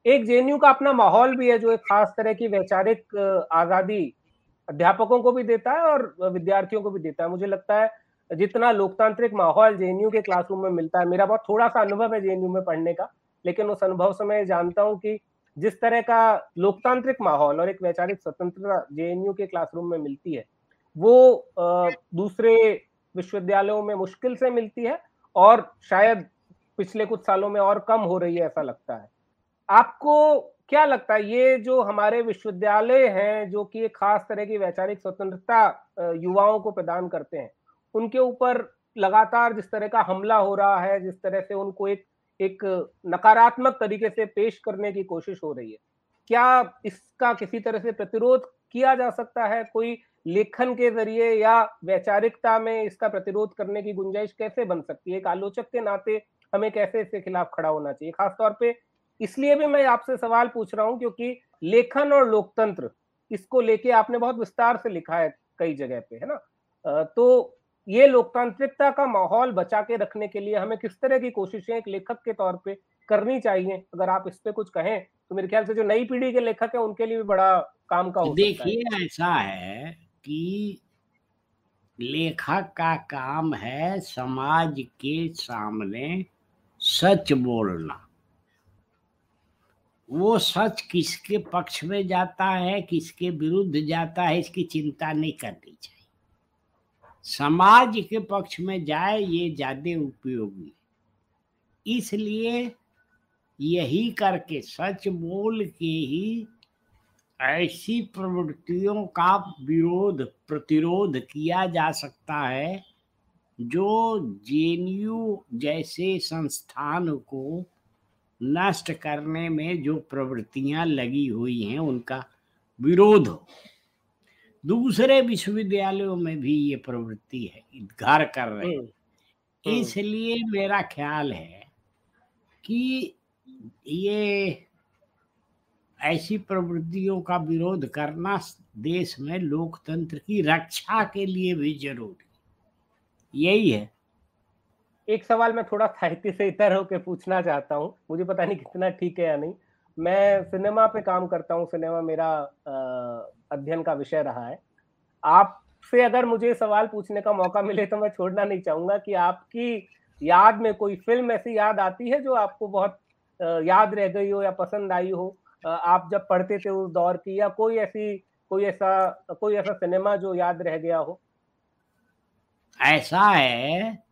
एक जेएनयू का अपना माहौल भी है जो एक खास तरह की वैचारिक आज़ादी अध्यापकों को भी देता है और विद्यार्थियों को भी देता है। मुझे लगता है जितना लोकतांत्रिक माहौल जेएनयू के क्लासरूम में मिलता है, मेरा बहुत थोड़ा सा अनुभव है जेएनयू में पढ़ने का, लेकिन उस अनुभव से मैं जानता हूँ कि जिस तरह का लोकतांत्रिक माहौल और एक वैचारिक स्वतंत्रता जेएनयू के क्लासरूम में मिलती है, वो दूसरे विश्वविद्यालयों में मुश्किल से मिलती है और शायद पिछले कुछ सालों में और कम हो रही है, ऐसा लगता है। आपको क्या लगता है, ये जो हमारे विश्वविद्यालय हैं, जो कि एक खास तरह की वैचारिक स्वतंत्रता युवाओं को प्रदान करते हैं, उनके ऊपर लगातार जिस तरह का हमला हो रहा है, जिस तरह से उनको एक एक नकारात्मक तरीके से पेश करने की कोशिश हो रही है, क्या इसका किसी तरह से प्रतिरोध किया जा सकता है? कोई लेखन के ज़रिए या वैचारिकता में इसका प्रतिरोध करने की गुंजाइश कैसे बन सकती है? एक आलोचक के नाते हमें कैसे इसके खिलाफ खड़ा होना चाहिए? खासतौर पे इसलिए भी मैं आपसे सवाल पूछ रहा हूँ, क्योंकि लेखन और लोकतंत्र, इसको लेके आपने बहुत विस्तार से लिखा है कई जगह पे, है ना? तो ये लोकतांत्रिकता का माहौल बचा के रखने के लिए हमें किस तरह की कोशिशें एक लेखक के तौर पे करनी चाहिए? अगर आप इस पे कुछ कहें तो मेरे ख्याल से जो नई पीढ़ी के लेखक है, उनके लिए भी बड़ा काम का देखिए, ऐसा है कि लेखक का काम है समाज के सामने सच बोलना। वो सच किसके पक्ष में जाता है, किसके विरुद्ध जाता है, इसकी चिंता नहीं करनी चाहिए। समाज के पक्ष में जाए, ये ज़्यादा उपयोगी इसलिए यही करके सच बोल के ही ऐसी प्रवृत्तियों का विरोध, प्रतिरोध किया जा सकता है, जो जेएनयू जैसे संस्थान को नष्ट करने में जो प्रवृत्तियाँ लगी हुई हैं उनका विरोध हो। दूसरे विश्वविद्यालयों में भी ये प्रवृत्ति है घर कर रहे हैं। हम्म, इसलिए मेरा ख्याल है कि ये ऐसी प्रवृत्तियों का विरोध करना देश में लोकतंत्र की रक्षा के लिए भी ज़रूरी यही है। एक सवाल मैं थोड़ा साहित्य से इतर होकर पूछना चाहता हूँ। मुझे पता नहीं कितना ठीक है या नहीं। मैं सिनेमा पे काम करता हूँ, सिनेमा मेरा अध्ययन का विषय रहा है। आपसे अगर मुझे सवाल पूछने का मौका मिले तो मैं छोड़ना नहीं चाहूँगा कि आपकी याद में कोई फ़िल्म ऐसी याद आती है जो आपको बहुत याद रह गई हो या पसंद आई हो? आप जब पढ़ते थे उस दौर की या कोई ऐसी, कोई ऐसा कोई ऐसा सिनेमा जो याद रह गया हो? ऐसा है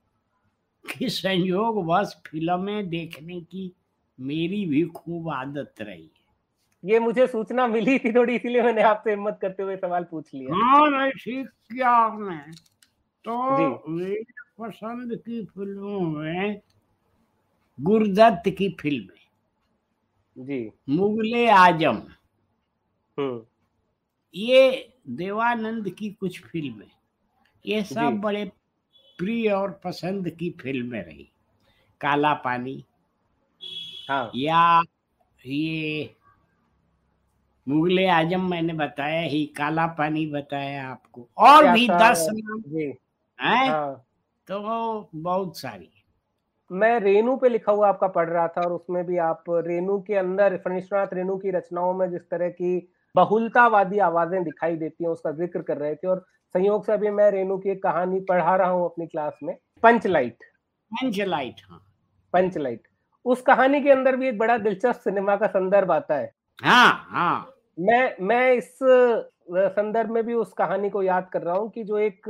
कि संयोग बस फ़िल्में देखने की मेरी भी खूब आदत रही है। ये मुझे सूचना मिली थी थोड़ी इसीलिए मैंने आपसे हिम्मत करते हुए सवाल पूछ लिया। हाँ नहीं ठीक किया आपने तो मेरी पसंद की फ़िल्मों में गुरदत्त की फ़िल्में। जी। मुगले आज़म। हम्म। ये देवानंद की कुछ फ़िल्में। ये सब बड़े प्रिय और पसंद की फ़िल्में रही। काला पानी। हाँ। या ये मुगले आज़म मैंने बताया ही काला पानी बताया आपको। और भी दस नाम जी। हाँ? तो बहुत सारी मैं रेनू पे लिखा हुआ आपका पढ़ रहा था और उसमें भी आप रेणु के अंदर फणीश्वरनाथ रेनू की रचनाओं में जिस तरह की बहुलतावादी आवाज़ें दिखाई देती हैं उसका ज़िक्र कर रहे थे और संयोग से अभी मैं रेनू की एक कहानी पढ़ा रहा हूँ अपनी क्लास में। पंचलाइट। पंचलाइट लाइट हाँ। पंच लाइट उस कहानी के अंदर भी एक बड़ा दिलचस्प सिनेमा का संदर्भ आता है। हाँ हाँ। मैं मैं इस संदर्भ में भी उस कहानी को याद कर रहा हूँ कि जो एक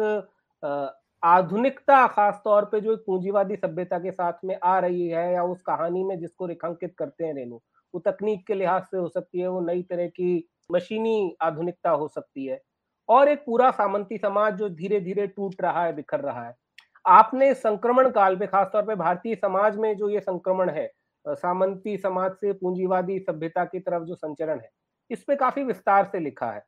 आधुनिकता खास तौर पे जो एक पूंजीवादी सभ्यता के साथ में आ रही है या उस कहानी में जिसको रेखांकित करते हैं रेनू वो तकनीक के लिहाज से हो सकती है वो नई तरह की मशीनी आधुनिकता हो सकती है। और एक पूरा सामंती समाज जो धीरे धीरे टूट रहा है, बिखर रहा है। आपने संक्रमण काल में, खासतौर पर भारतीय समाज में जो ये संक्रमण है सामंती समाज से पूंजीवादी सभ्यता की तरफ़ जो संचरण है, इस पे काफ़ी विस्तार से लिखा है।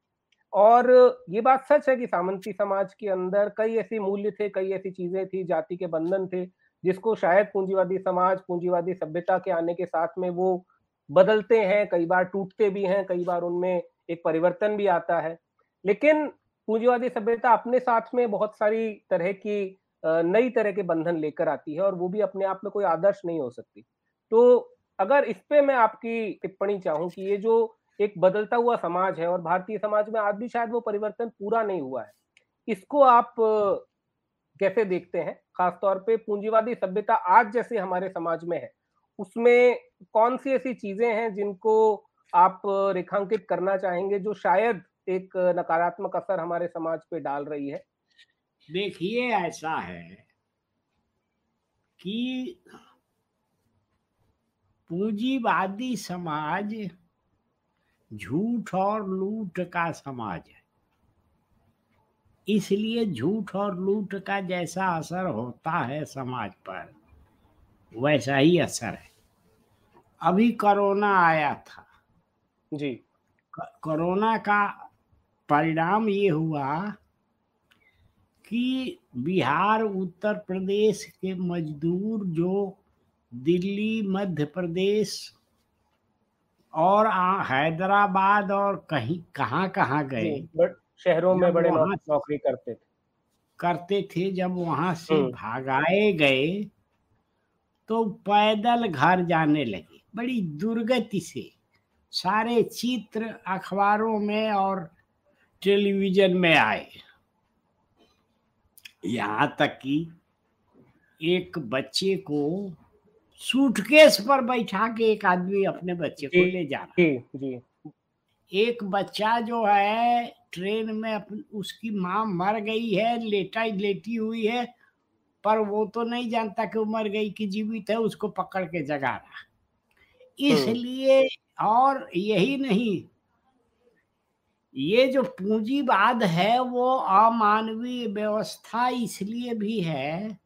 और ये बात सच है कि सामंती समाज के अंदर कई ऐसे मूल्य थे, कई ऐसी चीज़ें थी, जाति के बंधन थे, जिसको शायद पूंजीवादी समाज, पूंजीवादी सभ्यता के आने के साथ में वो बदलते हैं, कई बार टूटते भी हैं, कई बार उनमें एक परिवर्तन भी आता है। लेकिन पूंजीवादी सभ्यता अपने साथ में बहुत सारी तरह की नई तरह के बंधन लेकर आती है और वो भी अपने आप में कोई आदर्श नहीं हो सकती। तो अगर इस पे मैं आपकी टिप्पणी चाहूँ कि ये जो एक बदलता हुआ समाज है और भारतीय समाज में आज भी शायद वो परिवर्तन पूरा नहीं हुआ है, इसको आप कैसे देखते हैं? खासतौर पे पूंजीवादी सभ्यता आज जैसे हमारे समाज में है, उसमें कौन सी ऐसी चीज़ें हैं जिनको आप रेखांकित करना चाहेंगे जो शायद एक नकारात्मक असर हमारे समाज पे डाल रही है। देखिए ऐसा है कि पूंजीवादी समाज झूठ और लूट का समाज है। इसलिए झूठ और लूट का जैसा असर होता है समाज पर वैसा ही असर है। अभी कोरोना आया था। जी। कोरोना का परिणाम ये हुआ कि बिहार उत्तर प्रदेश के मजदूर जो दिल्ली मध्य प्रदेश और हैदराबाद और कहीं कहाँ कहाँ गए जी, शहरों में बड़े नौकरी करते थे करते थे जब वहाँ से हम्म। भागाए गए तो पैदल घर जाने लगे बड़ी दुर्गति से सारे चित्र अखबारों में और टेलीविज़न में आए। यहाँ तक कि एक बच्चे को सूटकेस पर बैठा के एक आदमी अपने बच्चे को ले जा रहा। जी जी। एक बच्चा जो है ट्रेन में अपन उसकी माँ मर गई है लेटा लेटी हुई है पर वो तो नहीं जानता कि वो मर गई कि जीवित है उसको पकड़ के जगा रहा। इसलिए और यही नहीं ये जो पूंजीवाद है वो अमानवीय व्यवस्था इसलिए भी है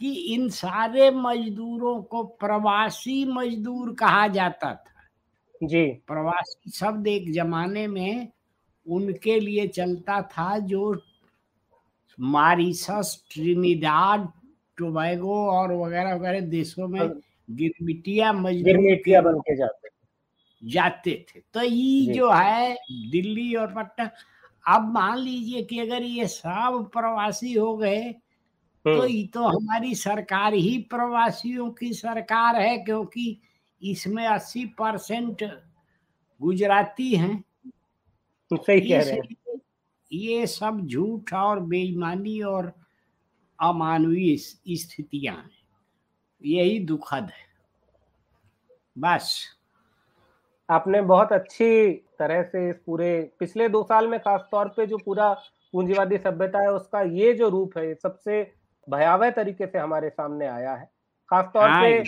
कि इन सारे मजदूरों को प्रवासी मजदूर कहा जाता था। जी। प्रवासी शब्द एक जमाने में उनके लिए चलता था जो मारिशस ट्रिनिडाड टोबैगो और वगैरह वगैरह देशों में गिरमिटिया मजदूर गिरमिटिया बन के जाते। जाते थे। तो ये जो। है दिल्ली और पटना अब मान लीजिए कि अगर ये सब प्रवासी हो गए तो ये तो हमारी सरकार ही प्रवासियों की सरकार है क्योंकि इसमें अस्सी परसेंट गुजराती हैं। सही कह रहे हैं। ये सब झूठ और बेईमानी और अमानवीय स्थितियाँ हैं। यही दुखद है। बस। आपने बहुत अच्छी तरह से इस पूरे पिछले दो साल में खास तौर पे जो पूरा पूंजीवादी सभ्यता है उसका ये जो रूप है सबसे भयावह तरीके से हमारे सामने आया है। खास तौर पे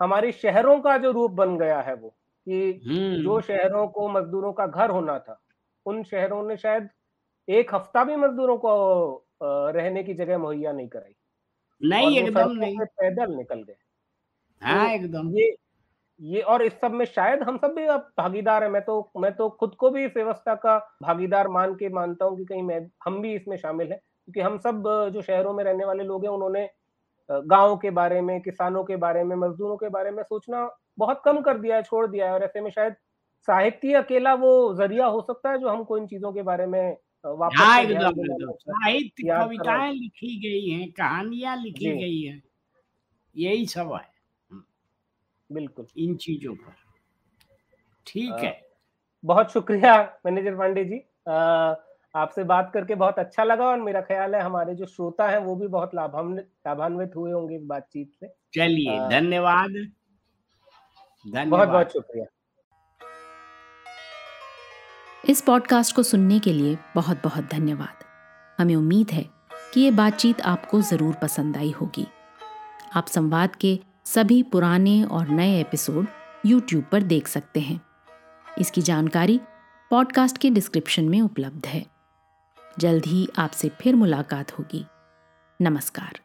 हमारे शहरों का जो रूप बन गया है वो कि जो शहरों को मजदूरों का घर होना था उन शहरों ने शायद एक हफ़्ता भी मजदूरों को रहने की जगह मुहैया नहीं कराई। नहीं एकदम नहीं। पैदल निकल गए। हाँ एकदम। ये ये और इस सब में शायद हम सब भी अब भागीदार है। मैं तो मैं तो खुद को भी इस व्यवस्था का भागीदार मान के मानता हूँ कि कहीं मैं हम भी इसमें शामिल है। क्योंकि हम सब जो शहरों में रहने वाले लोग हैं उन्होंने गाँव के बारे में किसानों के बारे में मजदूरों के बारे में सोचना बहुत कम कर दिया है छोड़ दिया है। और ऐसे में शायद साहित्य अकेला वो ज़रिया हो सकता है जो हमको इन चीज़ों के बारे में वापस साहित्य कविताएँ लिखी गई हैं कहानियाँ लिखी गई हैं यही सब है। बिल्कुल। इन चीज़ों पर। ठीक है। बहुत शुक्रिया मैनेजर पांडे जी। आपसे बात करके बहुत अच्छा लगा और मेरा ख्याल है हमारे जो श्रोता हैं वो भी बहुत लाभान्वित लाभान्वित हुए होंगे इस बातचीत से चलिए धन्यवाद धन्यवाद। बहुत बहुत शुक्रिया। इस पॉडकास्ट को सुनने के लिए बहुत बहुत धन्यवाद। हमें उम्मीद है कि ये बातचीत आपको ज़रूर पसंद आई होगी। आप संवाद के सभी पुराने और नए एपिसोड YouTube पर देख सकते हैं। इसकी जानकारी पॉडकास्ट के डिस्क्रिप्शन में उपलब्ध है। जल्द ही आपसे फिर मुलाकात होगी। नमस्कार।